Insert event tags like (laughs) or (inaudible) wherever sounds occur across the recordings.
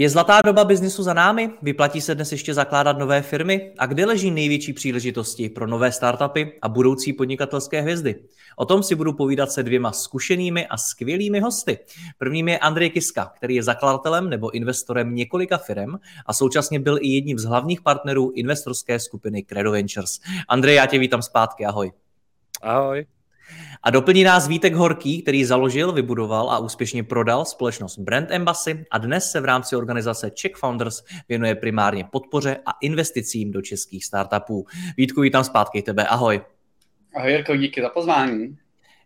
Je zlatá doba biznisu za námi? Vyplatí se dnes ještě zakládat nové firmy? A kde leží největší příležitosti pro nové startupy a budoucí podnikatelské hvězdy? O tom si budu povídat se dvěma zkušenými a skvělými hosty. Prvním je Andrej Kiska, který je zakladatelem nebo investorem několika firm a současně byl i jedním z hlavních partnerů investorské skupiny Credo Ventures. Andrej, já tě vítám zpátky, ahoj. Ahoj. A doplní nás Vítek Horký, který založil, vybudoval a úspěšně prodal společnost Brand Embassy a dnes se v rámci organizace Czech Founders věnuje primárně podpoře a investicím do českých startupů. Vítku, vítám zpátky tebe, ahoj. Ahoj Jirko, díky za pozvání.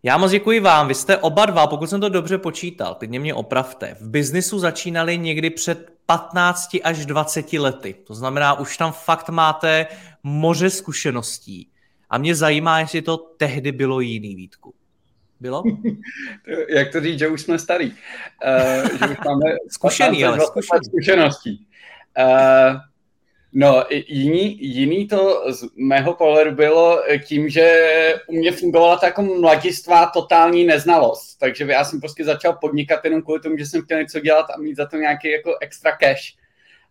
Já moc děkuji vám. Vy jste oba dva, pokud jsem to dobře počítal, teď mě opravte, v biznisu začínali někdy před 15 až 20 lety. To znamená, už tam fakt máte moře zkušeností. A mě zajímá, jestli to tehdy bylo jiný, Vítku. Bylo? (laughs) Jak to říct, že už jsme starý. Uh, že už máme (laughs) zkušený, ale zkušený. zkušeností. Uh, no, jiný, jiný to z mého pohledu bylo tím, že u mě fungovala ta jako mladistvá totální neznalost. Takže já jsem prostě začal podnikat jenom kvůli tomu, že jsem chtěl něco dělat a mít za to nějaký jako extra cash,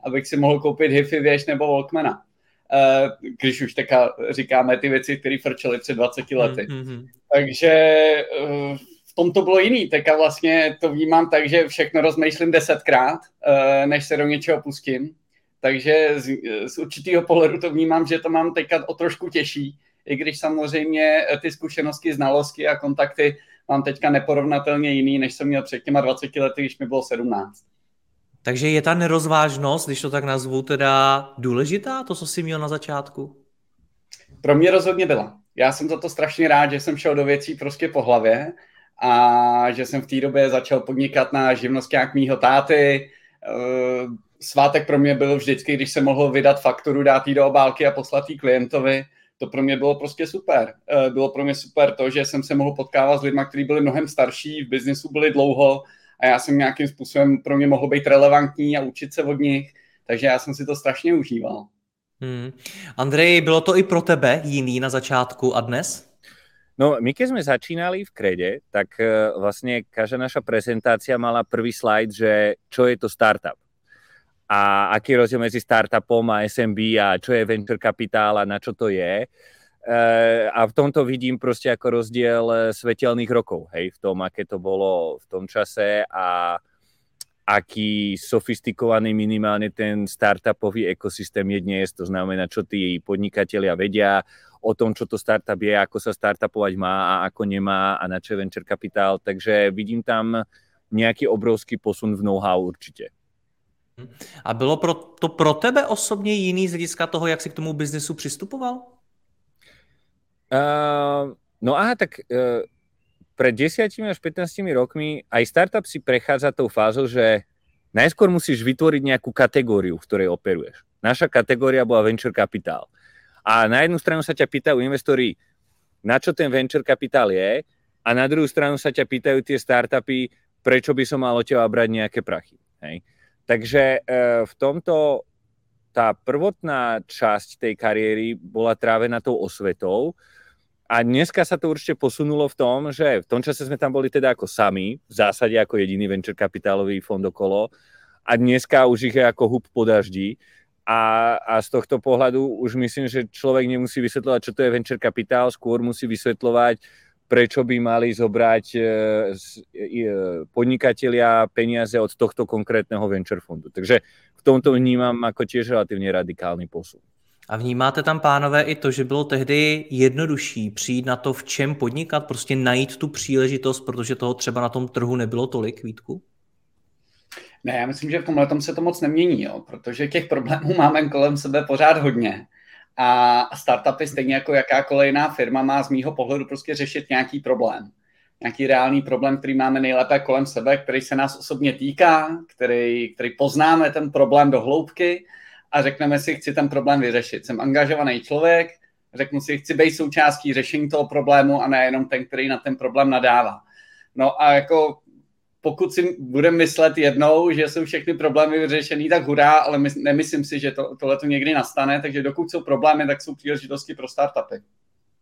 abych si mohl koupit Hifi věž nebo Walkmana. Eh, když už teďka říkáme ty věci, které frčely před 20 lety. Mm-hmm. Takže eh, v tom to bylo jiný. Teďka vlastně to vnímám tak, že všechno rozmýšlím desetkrát, eh, než se do něčeho pustím. Takže z, z určitého pohledu to vnímám, že to mám teďka o trošku těžší, i když samozřejmě ty zkušenosti, znalosti a kontakty mám teďka neporovnatelně jiný, než jsem měl před těma 20 lety, když mi bylo 17. Takže je ta nerozvážnost, když to tak nazvu, teda důležitá, to, co jsi měl na začátku? Pro mě rozhodně byla. Já jsem za to strašně rád, že jsem šel do věcí prostě po hlavě a že jsem v té době začal podnikat na živnosták mýho táty. Eh, svátek pro mě byl vždycky, když jsem mohl vydat fakturu, dát ji do obálky a poslat ji klientovi. To pro mě bylo prostě super. Eh, bylo pro mě super to, že jsem se mohl potkávat s lidmi, kteří byli mnohem starší, v biznisu byli dlouho, a já jsem nějakým způsobem pro mě mohl být relevantní a učit se od nich, takže já jsem si to strašně užíval. Hmm. Andrej, bylo to i pro tebe jiný na začátku a dnes? No, my keď sme začínali v Krede, tak e, vlastne každá naša prezentácia mala prvý slajd, že čo je to startup a aký je rozdiel medzi startupom a SMB a čo je venture kapitál a na čo to je. Eh, a v tomto vidím prostě jako rozdiel eh, svetelných rokov, hej, v tom, aké to bolo v tom čase a aký sofistikovaný minimálne ten startupový ekosystém je dnes, to znamená, čo tí podnikatelia vedia o tom, čo to startup je, ako sa startupovať má a ako nemá a na čo venture kapitál, takže vidím tam nejaký obrovský posun v know-how určite. A bylo pro, to pro tebe osobně jiný z hlediska toho, jak si k tomu biznesu přistupoval? Uh, no aha, tak uh, pred 10 až 15 rokmi aj startup si prechádza tou fázou, že najskôr musíš vytvoriť nejakú kategóriu, v ktorej operuješ. Naša kategória bola venture capital. A na jednu stranu sa ťa pýtajú investori, na čo ten venture capital je, a na druhú stranu sa ťa pýtajú tie startupy, prečo by som mal od teba brať nejaké prachy. Hej? Takže uh, v tomto tá prvotná časť tej kariéry bola trávená tou osvetou, a dneska sa to určite posunulo v tom, že v tom čase sme tam boli teda ako sami, v zásade ako jediný venture kapitálový fond okolo a dneska už ich je ako hub po daždi a, a z tohto pohľadu už myslím, že človek nemusí vysvetľovať, čo to je venture kapitál, skôr musí vysvetľovať, prečo by mali zobrať e, e, podnikatelia peniaze od tohto konkrétneho venture fondu. Takže v tomto vnímam ako tiež relatívne radikálny posun. A vnímáte tam, pánové, i to, že bylo tehdy jednodušší přijít na to, v čem podnikat, prostě najít tu příležitost, protože toho třeba na tom trhu nebylo tolik, Vítku? Ne, já myslím, že v tomhle tom se to moc nemění, jo, protože těch problémů (laughs) máme kolem sebe pořád hodně. A startupy, stejně jako jakákoliv jiná firma, má z mýho pohledu prostě řešit nějaký problém. Nějaký reálný problém, který máme nejlépe kolem sebe, který se nás osobně týká, který, který poznáme ten problém do hloubky a řekneme si, chci ten problém vyřešit. Jsem angažovaný člověk, řeknu si, chci být součástí řešení toho problému a nejenom ten, který na ten problém nadává. No a jako pokud si budeme myslet jednou, že jsou všechny problémy vyřešený, tak hurá, ale my, nemyslím si, že to, tohle to někdy nastane, takže dokud jsou problémy, tak jsou příležitosti pro startupy.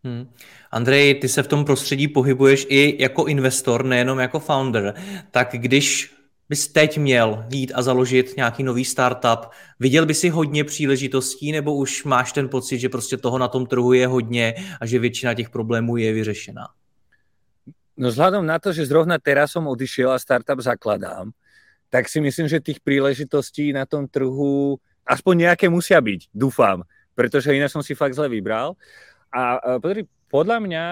Hmm. Andrej, ty se v tom prostředí pohybuješ i jako investor, nejenom jako founder. Tak když bys teď měl jít a založit nějaký nový startup, viděl by si hodně příležitostí, nebo už máš ten pocit, že prostě toho na tom trhu je hodně a že většina těch problémů je vyřešená? No vzhľadom na to, že zrovna teraz som odišiel a startup zakladám, tak si myslím, že tých príležitostí na tom trhu aspoň nejaké musia byť, dúfam, pretože iné som si fakt zle vybral. A podľa mňa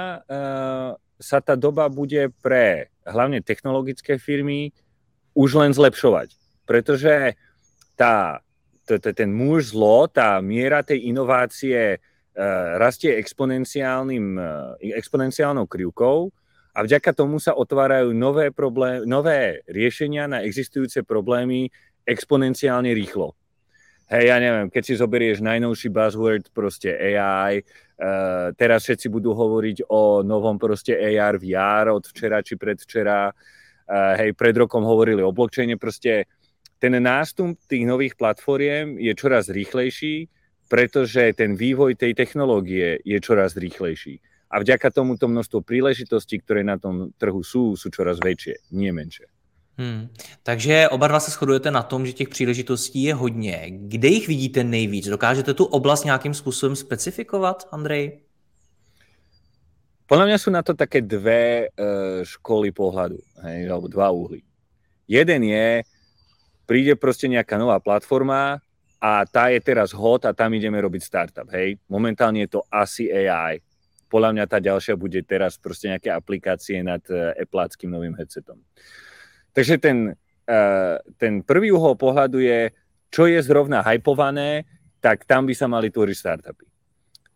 sa tá doba bude pre hlavne technologické firmy už len zlepšovať, pretože tá, ten muž zlo, tá miera tej inovácie uh, rastie exponenciálnym, uh, exponenciálnou krivkou a vďaka tomu sa otvárajú nové, problém, nové riešenia na existujúce problémy exponenciálne rýchlo. Hej, ja neviem, keď si zoberieš najnovší buzzword, proste AI, uh, eh, teraz všetci budú hovoriť o novom proste AR, VR od včera či predvčera, uh, hej, pred rokom hovorili o blockchaine, proste ten nástup tých nových platformiem je čoraz rýchlejší, pretože ten vývoj tej technológie je čoraz rýchlejší a vďaka tomuto množstvo príležitostí, ktoré na tom trhu sú, sú čoraz väčšie, nie menšie. Hmm. Takže oba dva se shodujete na tom, že těch příležitostí je hodně. Kde jich vidíte nejvíc? Dokážete tu oblast nějakým způsobem specifikovat, Andrej? Podľa mňa sú na to také dve uh, školy pohľadu, hej, alebo dva úhly. Jeden je, príde proste nejaká nová platforma a tá je teraz hot a tam ideme robiť startup, hej. Momentálne je to asi AI, podľa mňa tá ďalšia bude teraz proste nejaké aplikácie nad uh, novým headsetom. Takže ten, uh, ten prvý uhol pohľadu je, čo je zrovna hypované, tak tam by sa mali tvoriť startupy.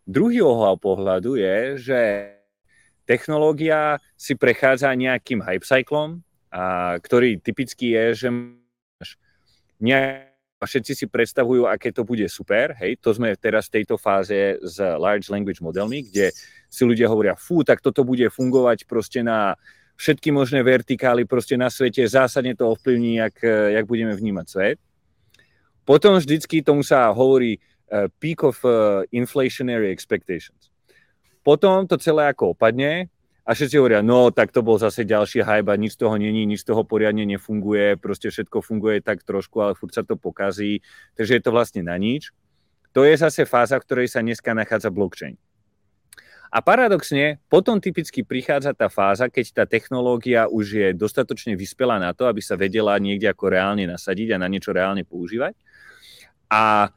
Druhý uhol pohľadu je, že technológia si prechádza nejakým hype cyclom, a, ktorý typicky je, že nejak všetci si predstavujú, aké to bude super. Hej, to sme teraz v tejto fáze s large language modelmi, kde si ľudia hovoria, fú, tak toto bude fungovať proste na všetky možné vertikály proste na svete, zásadne to ovplyvní, jak, jak budeme vnímať svet. Potom vždycky tomu sa hovorí uh, peak of uh, inflationary expectations. Potom to celé ako opadne, a všetci hovoria, no tak to bol zase ďalší hype a nič z toho není, nič z toho poriadne nefunguje, proste všetko funguje tak trošku, ale furt sa to pokazí, takže je to vlastne na nič. To je zase fáza, v ktorej sa dneska nachádza blockchain. A paradoxne, potom typicky prichádza tá fáza, keď tá technológia už je dostatočne vyspelá na to, aby sa vedela niekde ako reálne nasadiť a na niečo reálne používať. A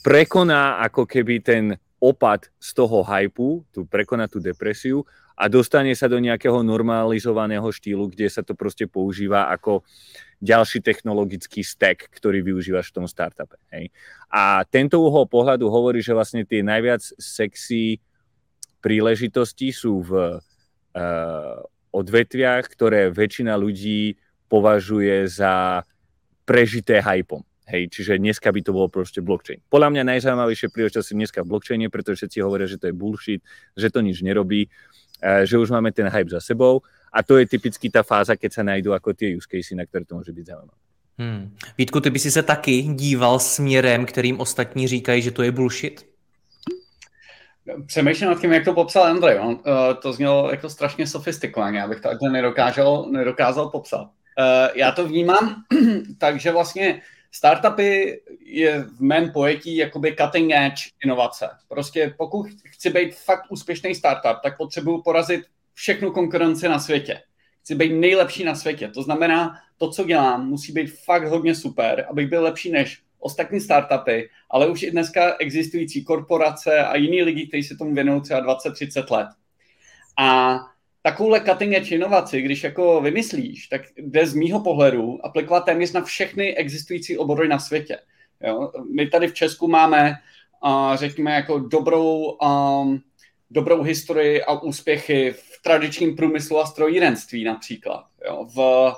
prekoná ako keby ten opad z toho hypu, tu prekoná tú depresiu a dostane sa do nejakého normalizovaného štýlu, kde sa to proste používa ako ďalší technologický stack, ktorý využívaš v tom startupe. Hej. A tento uhol pohľadu hovorí, že vlastne tie najviac sexy príležitosti sú v uh, odvetviach, ktoré väčšina ľudí považuje za prežité hypom. Hej, čiže dneska by to bolo proste blockchain. Podľa mňa najzaujímavejšie príležitosti dneska v blockchaine, pretože všetci hovoria, že to je bullshit, že to nič nerobí Eh, že už máme ten hype za sebou a to je typicky ta fáza, keď sa najdú ako tie use casey, na které to může být zaujímavé. Hmm. Vítku, ty by si se taky díval směrem, kterým ostatní říkají, že to je bullshit? Přemýšlím nad tím, jak to popsal Andrej. On, uh, to znělo jako strašně sofistikovaně, abych to takhle nedokázal, nedokázal popsat. Uh, já to vnímám, (clears throat) takže vlastně Startupy je v mém pojetí jakoby cutting edge inovace. Prostě pokud chci být fakt úspěšný startup, tak potřebuju porazit všechnu konkurenci na světě. Chci být nejlepší na světě. To znamená, to, co dělám, musí být fakt hodně super, abych byl lepší než ostatní startupy, ale už i dneska existující korporace a jiní lidi, kteří se tomu věnují třeba 20-30 let. A takovouhle cutting edge inovaci, když jako vymyslíš, tak jde z mýho pohledu aplikovat téměř na všechny existující obory na světě. Jo? My tady v Česku máme, uh, řekněme, jako dobrou, um, dobrou historii a úspěchy v tradičním průmyslu a strojírenství například, jo? V,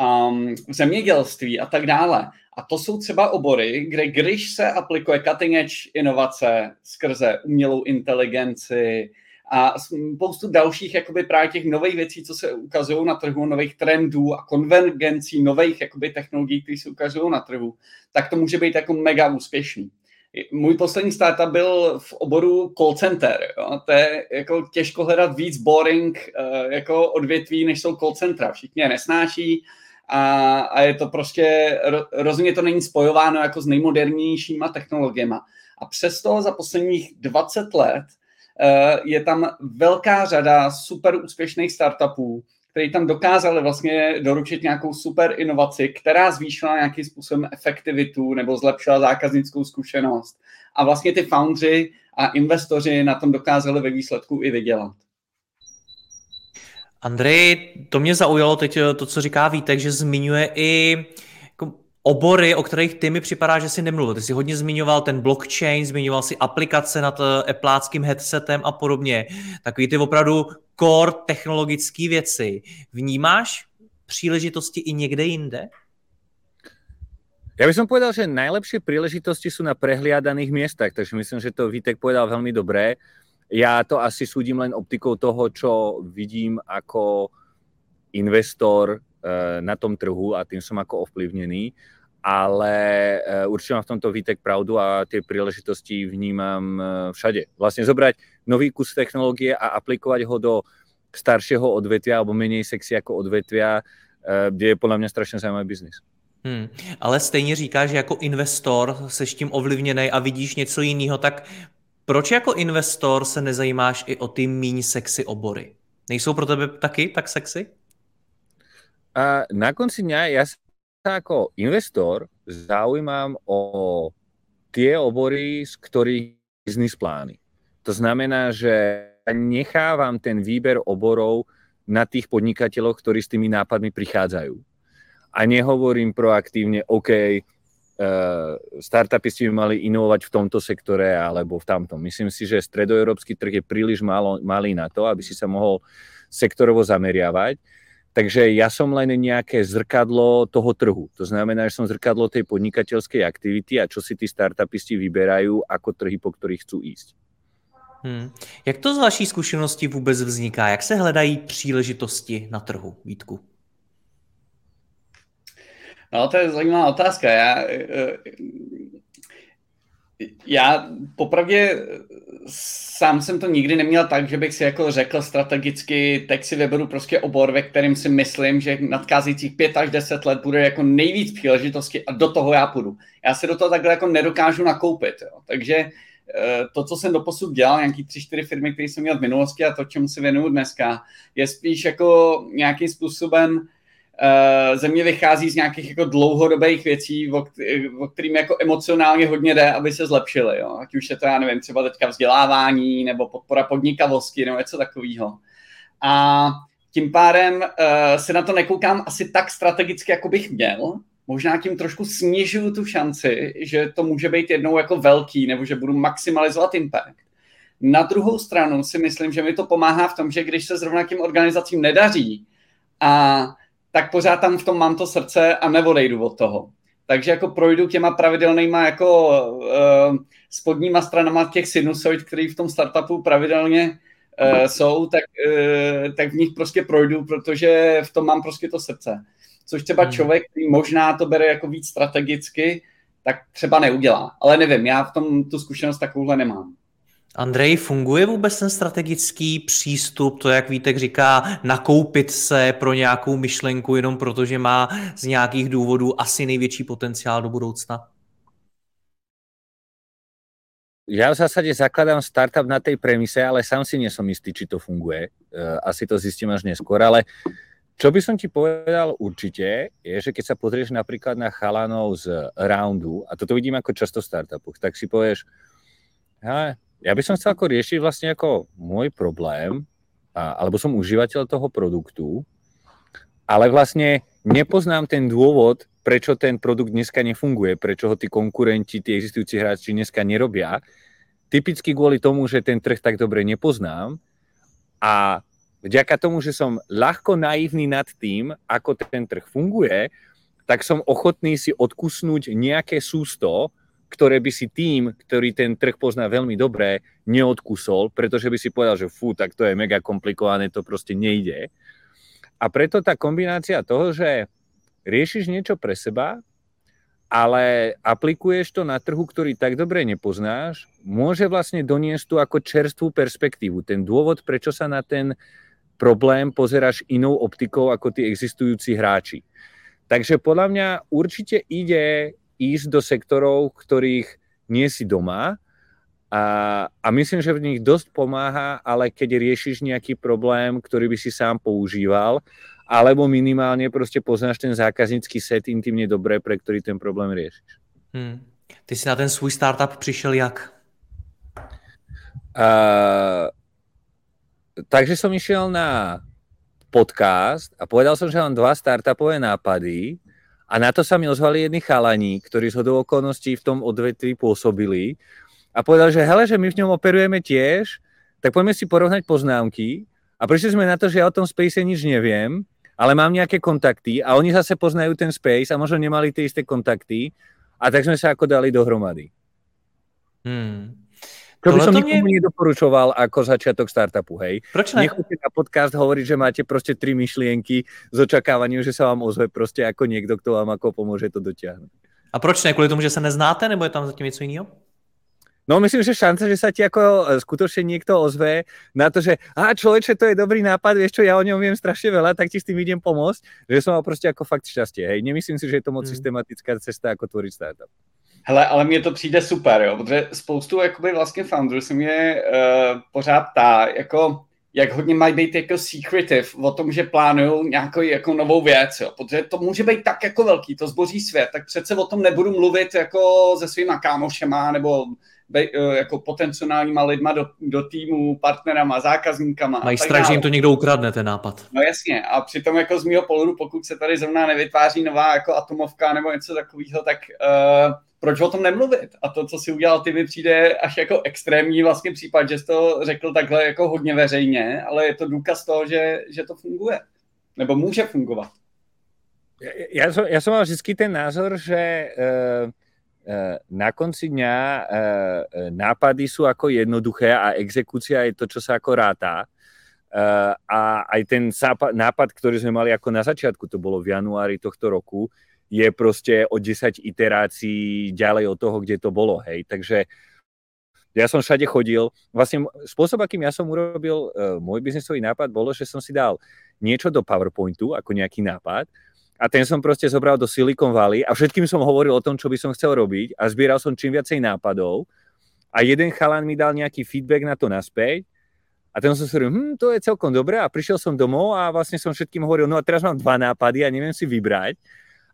um, v zemědělství a tak dále. A to jsou třeba obory, kde když se aplikuje cutting edge inovace skrze umělou inteligenci, a spoustu dalších jakoby právě těch nových věcí, co se ukazují na trhu, nových trendů a konvergencí nových jakoby technologií, které se ukazují na trhu, tak to může být jako mega úspěšný. Můj poslední startup byl v oboru call center. Jo. To je jako těžko hledat víc boring uh, jako odvětví, než jsou call centra. Všichni je nesnáší a, a je to prostě, rozhodně to není spojováno jako s nejmodernějšíma technologiemi. A přesto za posledních 20 let Eh, je tam velká řada super úspěšných startupů, který tam dokázali vlastně doručit nějakou super inovaci, která zvýšila nějakým způsobem efektivitu nebo zlepšila zákaznickou zkušenost. A vlastně ty foundři a investoři na tom dokázali ve výsledku i vydělat. Andrej, to mě zaujalo teď eh, to, co říká Vítek, že zmiňuje i obory, o kterých ty mi připadá, že si nemluvil. Ty jsi hodně zmiňoval ten blockchain, zmiňoval si aplikace nad Appleáckým headsetem a podobně. Takový ty opravdu core technologické věci. Vnímáš příležitosti i někde jinde? Ja by som povedal, že najlepšie príležitosti sú na prehliadaných miestach, takže myslím, že to Vítek povedal veľmi dobré. Ja to asi súdim len optikou toho, čo vidím ako investor Eh, na tom trhu a tým som ako ovplyvnený, ale eh, určite mám v tomto Vítek pravdu a tie príležitosti vnímam eh, všade. Vlastne zobrať nový kus technológie a aplikovať ho do staršieho odvetvia alebo menej sexy ako odvetvia, kde je podľa mňa strašně zajímavý biznis. Hmm. Ale stejně říkáš, že jako investor seš tím ovlivněný a vidíš něco jiného, tak proč jako investor se nezajímáš i o ty míň sexy obory? Nejsou pro tebe taky tak sexy? A na konci dňa ja sa ako investor zaujímam o tie obory, z ktorých biznis plány. To znamená, že nechávam ten výber oborov na tých podnikateľoch, ktorí s tými nápadmi prichádzajú. A nehovorím proaktívne, OK, uh, startupy by mali inovovať v tomto sektore alebo v tamtom. Myslím si, že stredoeurópsky trh je príliš malo, malý na to, aby si sa mohol sektorovo zameriavať takže ja som len nejaké zrkadlo toho trhu. To znamená, že som zrkadlo tej podnikateľskej aktivity a čo si tí startupisti vyberajú ako trhy, po ktorých chcú ísť. Hmm. Jak to z vaší zkušenosti vůbec vzniká? Jak se hledají příležitosti na trhu, Vítku? No, to je zajímavá otázka. Já, eh, já popravdě sám jsem to nikdy neměl tak, že bych si jako řekl strategicky, teď si vyberu prostě obor, ve kterým si myslím, že nadcházejících pět až deset let bude jako nejvíc příležitosti a do toho já půjdu. Já si do toho takhle jako nedokážu nakoupit. Jo. Takže eh, to, co jsem doposud dělal, nějaký tři, čtyři firmy, které jsem měl v minulosti a to, čemu si věnuju dneska, je spíš jako nějakým způsobem uh, země vychází z nějakých jako dlouhodobých věcí, o, o kterým jako emocionálně hodně jde, aby se zlepšily. Jo? Ať už je to, já nevím, třeba teďka vzdělávání nebo podpora podnikavosti nebo něco takového. A tím pádem uh, se na to nekoukám asi tak strategicky, jako bych měl. Možná tím trošku snižuju tu šanci, že to může být jednou jako velký, nebo že budu maximalizovat impact. Na druhou stranu si myslím, že mi to pomáhá v tom, že když se zrovna tím organizacím nedaří a tak pořád tam v tom mám to srdce a neodejdu od toho. Takže jako projdu těma pravidelnýma jako uh, spodníma stranama těch sinusoid, který v tom startupu pravidelně uh, jsou, tak, uh, tak v nich prostě projdu, protože v tom mám prostě to srdce. Což třeba hmm. člověk, který možná to bere jako víc strategicky, tak třeba neudělá. Ale nevím, já v tom tu zkušenost takovouhle nemám. Andrej, funguje vůbec ten strategický přístup, to, jak Vítek říká, nakoupit se pro nějakou myšlenku jenom protože má z nějakých důvodů asi největší potenciál do budoucna? Ja v zásade zakladám startup na tej premise, ale sám si nie som istý, či to funguje. Eh, asi to zistím až neskôr, ale čo by som ti povedal určite, je, že keď sa pozrieš napríklad na chalanov z Roundu, a toto vidím ako často v startupoch, tak si povieš, by som chcel ako riešiť vlastne ako môj problém alebo som užívateľ toho produktu, ale vlastne nepoznám ten dôvod, prečo ten produkt dneska nefunguje, prečo ho tí konkurenti, tí existujúci hráči dneska nerobia. Typicky kvôli tomu, že ten trh tak dobre nepoznám a vďaka tomu, že som ľahko naivný nad tým, ako ten trh funguje, tak som ochotný si odkusnúť nejaké sústo, ktoré by si tým, ktorý ten trh pozná veľmi dobre, neodkusol, pretože by si povedal, že fú, tak to je mega komplikované, to proste nejde. A preto tá kombinácia toho, že riešiš niečo pre seba, ale aplikuješ to na trhu, ktorý tak dobre nepoznáš, môže vlastne doniesť tu ako čerstvú perspektívu. Ten dôvod, prečo sa na ten problém pozeráš inou optikou ako tí existujúci hráči. Takže podľa mňa určite ide ísť do sektorov, ktorých nie si doma a, a myslím, že v nich dosť pomáha, ale keď riešiš nejaký problém, ktorý by si sám používal, alebo minimálne proste poznáš ten zákaznický set intimně dobré, pre ktorý ten problém riešiš. Hmm. Ty si na ten svůj startup přišel jak? Uh, takže som išiel na podcast a povedal som, že mám dva startupové nápady a na to sa mi ozvali jedni chalani, ktorí z hodou okolností v tom odvetví pôsobili a povedal, že hele, že my v ňom operujeme tiež, tak poďme si porovnať poznámky a prišli sme na to, že ja o tom Space nič neviem, ale mám nejaké kontakty a oni zase poznajú ten Space a možno nemali tie isté kontakty a tak sme sa ako dali dohromady. Hmm. To by som nikomu mě... nedoporučoval ako začiatok startupu, hej. Proč ne? Nechoďte na podcast hovoriť, že máte prostě tri myšlienky s očakávaním, že sa vám ozve prostě jako někdo, kto vám ako pomôže to dotiahnuť. A proč ne? Kvůli tomu, že se neznáte, nebo je tam zatím něco jiného? No myslím, že šance, že sa ti ako e, skutočne niekto ozve na to, že a človeče, to je dobrý nápad, vieš čo, ja o ňom viem strašne veľa, tak ti s tým idem pomôcť, že som mal prostě ako fakt šťastie, hej. Nemyslím si, že je to moc hmm. systematická cesta, ako tvoriť startup. Hele, ale mně to přijde super, jo, protože spoustu jakoby vlastně founderů se mě uh, pořád ptá, jako jak hodně mají být jako secretive o tom, že plánují nějakou jako novou věc, jo. protože to může být tak jako velký, to zboří svět, tak přece o tom nebudu mluvit jako se svýma kámošema nebo be, eh, jako potenciálníma lidma do, do týmu, partnerama, zákazníkama. Mají strach, že jim to někdo ukradne, ten nápad. No jasně, a přitom jako z mého pohledu, pokud se tady zrovna nevytváří nová jako atomovka nebo něco takového, tak uh, proč o tom nemluvit? A to, co si udělal ty, mi přijde až jako extrémní vlastně případ, že jsi to řekl takhle jako hodně veřejně, ale je to důkaz toho, že, že to funguje. Nebo může fungovat. Ja, som, ja som mal vždy ten názor, že uh, na konci dňa uh, nápady sú ako jednoduché a exekúcia je to, čo sa ako ráta. A aj ten nápad, ktorý sme mali ako na začiatku, to bolo v januári tohto roku, je proste o 10 iterácií ďalej od toho, kde to bolo, hej. Takže ja som všade chodil. Vlastne spôsob, akým ja som urobil uh, môj biznesový nápad, bolo, že som si dal niečo do PowerPointu, ako nejaký nápad, a ten som proste zobral do Silicon Valley a všetkým som hovoril o tom, čo by som chcel robiť a zbieral som čím viacej nápadov a jeden chalan mi dal nejaký feedback na to naspäť a ten som si hovoril, hm, to je celkom dobré a prišiel som domov a vlastne som všetkým hovoril, no a teraz mám dva nápady a neviem si vybrať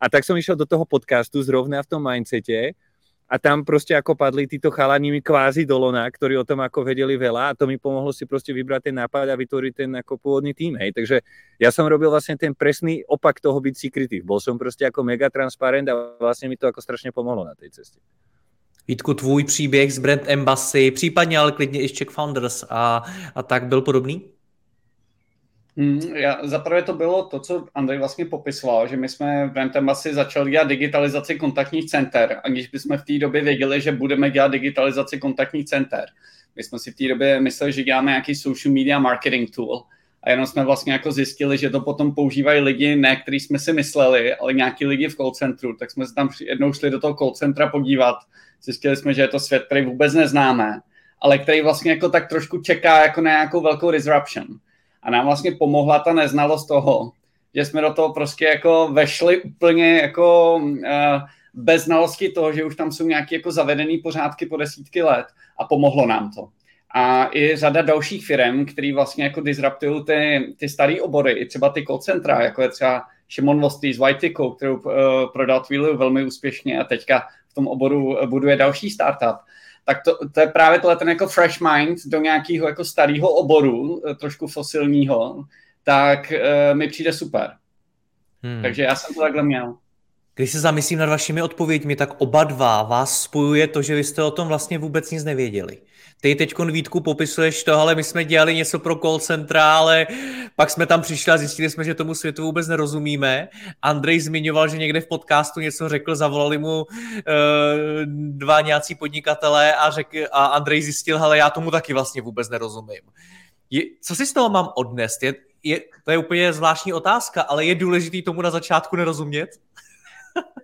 a tak som išiel do toho podcastu zrovna v tom mindsete a tam prostě ako padli títo chalani mi kvázi do lona, ktorí o tom ako vedeli veľa a to mi pomohlo si prostě vybrať ten nápad a vytvoriť ten ako pôvodný tým, hej. Takže ja som robil vlastne ten presný opak toho byť secretive. Bol som prostě ako mega transparent a vlastne mi to ako strašně pomohlo na tej cestě. Vítku, tvůj příběh z Brand Embassy, případně ale klidně i z Czech Founders a, a tak byl podobný? Hmm, já, zaprvé to bylo to, co Andrej vlastně popisoval, že my jsme v Bentem asi začali dělat digitalizaci kontaktních center, aniž bychom v té době věděli, že budeme dělat digitalizaci kontaktních center. My jsme si v té době mysleli, že děláme nějaký social media marketing tool a jenom jsme vlastně jako zjistili, že to potom používají lidi, ne který jsme si mysleli, ale nějaký lidi v call centru, tak jsme se tam jednou šli do toho call centra podívat. Zjistili jsme, že je to svět, který vůbec neznáme, ale který vlastně jako tak trošku čeká jako na nějakou velkou disruption a nám vlastně pomohla ta neznalost toho, že jsme do toho prostě jako vešli úplně jako uh, bez znalosti toho, že už tam jsou nějaké jako zavedené pořádky po desítky let a pomohlo nám to. A i řada dalších firm, které vlastně jako disruptují ty, ty staré obory, i třeba ty call centra, jako je třeba Šimon Vostý z Whiteiku, kterou uh, prodal Twilio velmi úspěšně a teďka v tom oboru buduje další startup. Tak to, to je právě tohle ten jako fresh mind do nějakého jako starého oboru, trošku fosilního, tak uh, mi přijde super. Hmm. Takže já jsem to takhle měl. Když se zamyslím nad vašimi odpověďmi, tak oba dva vás spojuje to, že vy jste o tom vlastně vůbec nic nevěděli. Ty teď Vítku popisuješ to, ale my jsme dělali něco pro call centra, ale pak jsme tam přišli a zjistili jsme, že tomu světu vůbec nerozumíme. Andrej zmiňoval, že někde v podcastu něco řekl, zavolali mu uh, dva nějací podnikatelé a, řekl, a Andrej zjistil, hele, já tomu taky vlastně vůbec nerozumím. Je, co si z toho mám odnést? Je, je, to je úplně zvláštní otázka, ale je důležitý tomu na začátku nerozumět?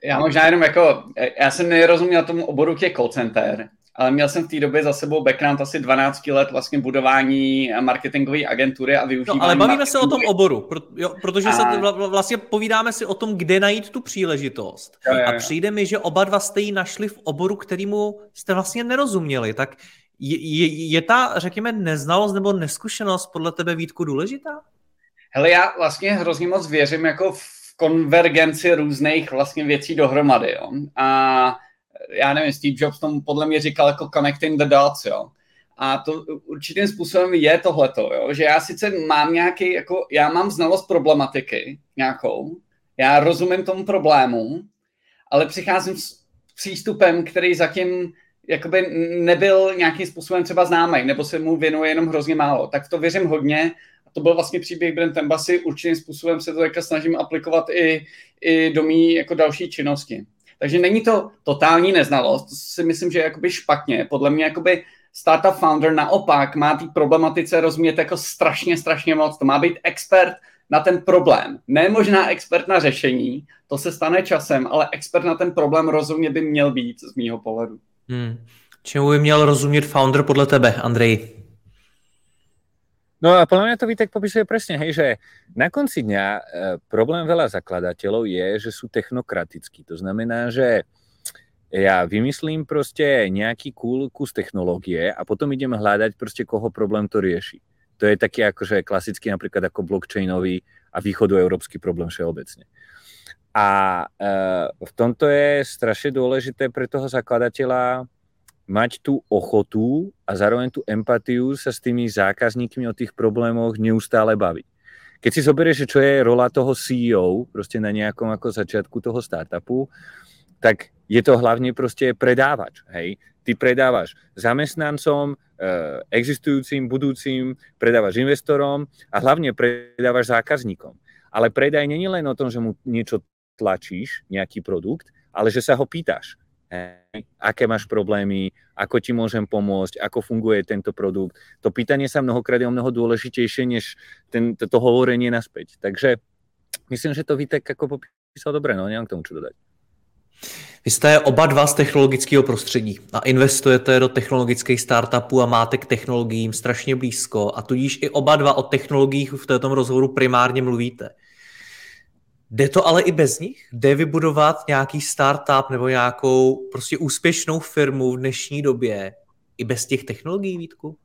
Já možná jenom jako, já jsem nerozuměl tomu oboru těch call center, ale měl jsem v té době za sebou background asi 12 let vlastně budování marketingové agentury a využívání... No, ale bavíme se o tom oboru, pro, jo, protože a... se vlastně povídáme si o tom, kde najít tu příležitost. Jo, jo, jo. A přijde mi, že oba dva jste ji našli v oboru, kterýmu jste vlastně nerozuměli. Tak je, je, je ta, řekněme, neznalost nebo neskušenost podle tebe, Vítku, důležitá? Hele, já vlastně hrozně moc věřím jako v konvergenci různých vlastně věcí dohromady. Jo. A já nevím, Steve Jobs tomu podle mě říkal jako connecting the dots, jo. A to určitým způsobem je tohleto, jo, že já sice mám nějaký, jako, já mám znalost problematiky nějakou, já rozumím tomu problému, ale přicházím s přístupem, který zatím jakoby nebyl nějakým způsobem třeba známý, nebo se mu věnuje jenom hrozně málo. Tak to věřím hodně. To byl vlastně příběh Brent Embassy. Určitým způsobem se to teďka snažím aplikovat i, i do mý jako další činnosti. Takže není to totální neznalost, to si myslím, že je jakoby špatně. Podle mě jakoby startup founder naopak má té problematice rozumět jako strašně, strašně moc. To má být expert na ten problém. Ne možná expert na řešení, to se stane časem, ale expert na ten problém rozumně by měl být z mýho pohledu. Hmm. Čemu by měl rozumět founder podle tebe, Andrej? No a podľa mňa to Vítek popisuje presne, hej, že na konci dňa e, problém veľa zakladateľov je, že sú technokratickí. To znamená, že ja vymyslím proste nejaký cool kus technológie a potom idem hľadať proste, koho problém to rieši. To je taký akože klasický napríklad ako blockchainový a východoeurópsky problém všeobecne. A e, v tomto je strašne dôležité pre toho zakladateľa mať tú ochotu a zároveň tú empatiu sa s tými zákazníkmi o tých problémoch neustále baviť. Keď si zoberieš, čo je rola toho CEO proste na nejakom ako začiatku toho startupu, tak je to hlavne proste predávač. Hej? Ty predávaš zamestnancom, eh, existujúcim, budúcim, predávaš investorom a hlavne predávaš zákazníkom. Ale predaj není len o tom, že mu niečo tlačíš, nejaký produkt, ale že sa ho pýtaš aké máš problémy, ako ti môžem pomôcť, ako funguje tento produkt. To pýtanie sa mnohokrát je o mnoho dôležitejšie, než ten, to, to hovorenie naspäť. Takže myslím, že to Vítek ako popísal dobre, no nemám k tomu čo dodať. Vy jste oba dva z technologického prostředí a investujete do technologických startupů a máte k technologiím strašně blízko a tudíž i oba dva o technologiích v této rozhovoru primárně mluvíte. Jde to ale i bez nich? Jde vybudovat nějaký startup nebo nějakou prostě úspěšnou firmu v dnešní době i bez těch technologií, Vítku?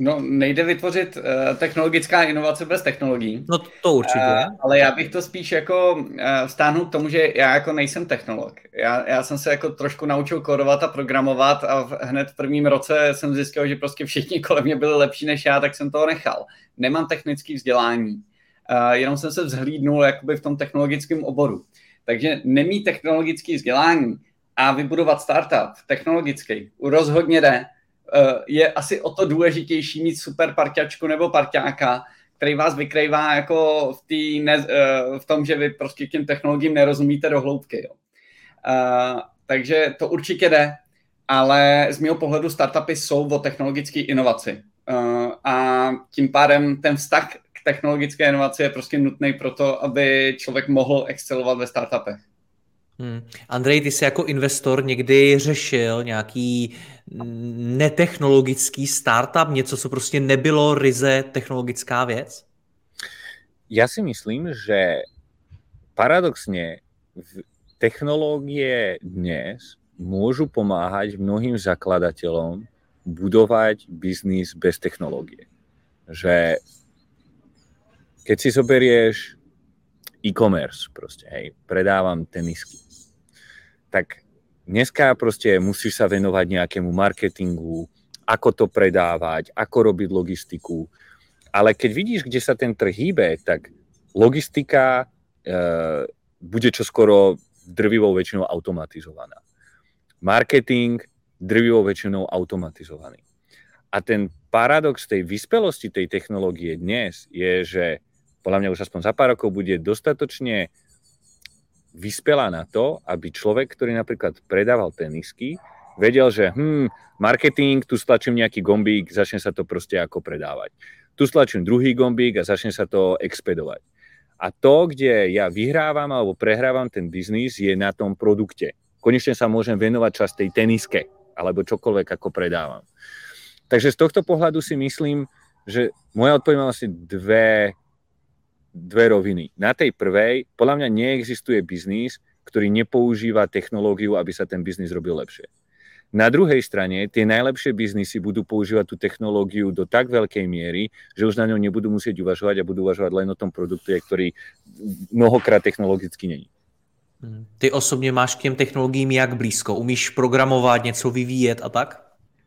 No, nejde vytvořit uh, technologická inovace bez technologií. No to určitě. Uh, ale já bych to spíš jako uh, vztáhnul k tomu, že já jako nejsem technolog. Já, já jsem se jako trošku naučil kodovat a programovat a v, hned v prvním roce jsem zjistil, že prostě všichni kolem mě byli lepší než já, tak jsem toho nechal. Nemám technické vzdělání jenom jsem se vzhlídnul jakoby v tom technologickém oboru. Takže nemít technologické vzdělání a vybudovat startup technologický rozhodně jde. Eh, je asi o to důležitější mít super parťačku nebo parťáka, který vás vykrývá jako v, tý ne, eh, v tom, že vy prostě těm technologiím nerozumíte do hloubky. Jo. Takže to určitě jde, ale z mého pohledu startupy jsou o technologické inovaci. A tím pádem ten vztah technologické inovace je prostě nutný pro to, aby člověk mohl excelovat ve startupech. Hmm. Andrej, ty jsi jako investor někdy řešil nějaký netechnologický startup, něco, co prostě nebylo ryze technologická věc? Já si myslím, že paradoxně technologie dnes môžu pomáhať mnohým zakladateľom budovať biznis bez technológie. Že keď si zoberieš e-commerce, proste, hej, predávam tenisky, tak dneska proste musíš sa venovať nejakému marketingu, ako to predávať, ako robiť logistiku. Ale keď vidíš, kde sa ten trh hýbe, tak logistika e, bude čoskoro drvivou väčšinou automatizovaná. Marketing drvivou väčšinou automatizovaný. A ten paradox tej vyspelosti tej technológie dnes je, že podľa mňa už aspoň za pár rokov bude dostatočne vyspelá na to, aby človek, ktorý napríklad predával tenisky, vedel, že hm, marketing, tu stlačím nejaký gombík, začne sa to proste ako predávať. Tu stlačím druhý gombík a začne sa to expedovať. A to, kde ja vyhrávam alebo prehrávam ten biznis, je na tom produkte. Konečne sa môžem venovať čas tej teniske alebo čokoľvek, ako predávam. Takže z tohto pohľadu si myslím, že moja odpoveď má asi dve, dve roviny. Na tej prvej, podľa mňa neexistuje biznis, ktorý nepoužíva technológiu, aby sa ten biznis robil lepšie. Na druhej strane tie najlepšie biznisy budú používať tú technológiu do tak veľkej miery, že už na ňom nebudú musieť uvažovať a budú uvažovať len o tom produkte, ktorý mnohokrát technologicky není. Hmm. Ty osobně máš k těm technologiím jak blízko? Umíš programovat, něco vyvíjet a tak?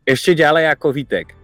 Ještě ďalej jako Vítek.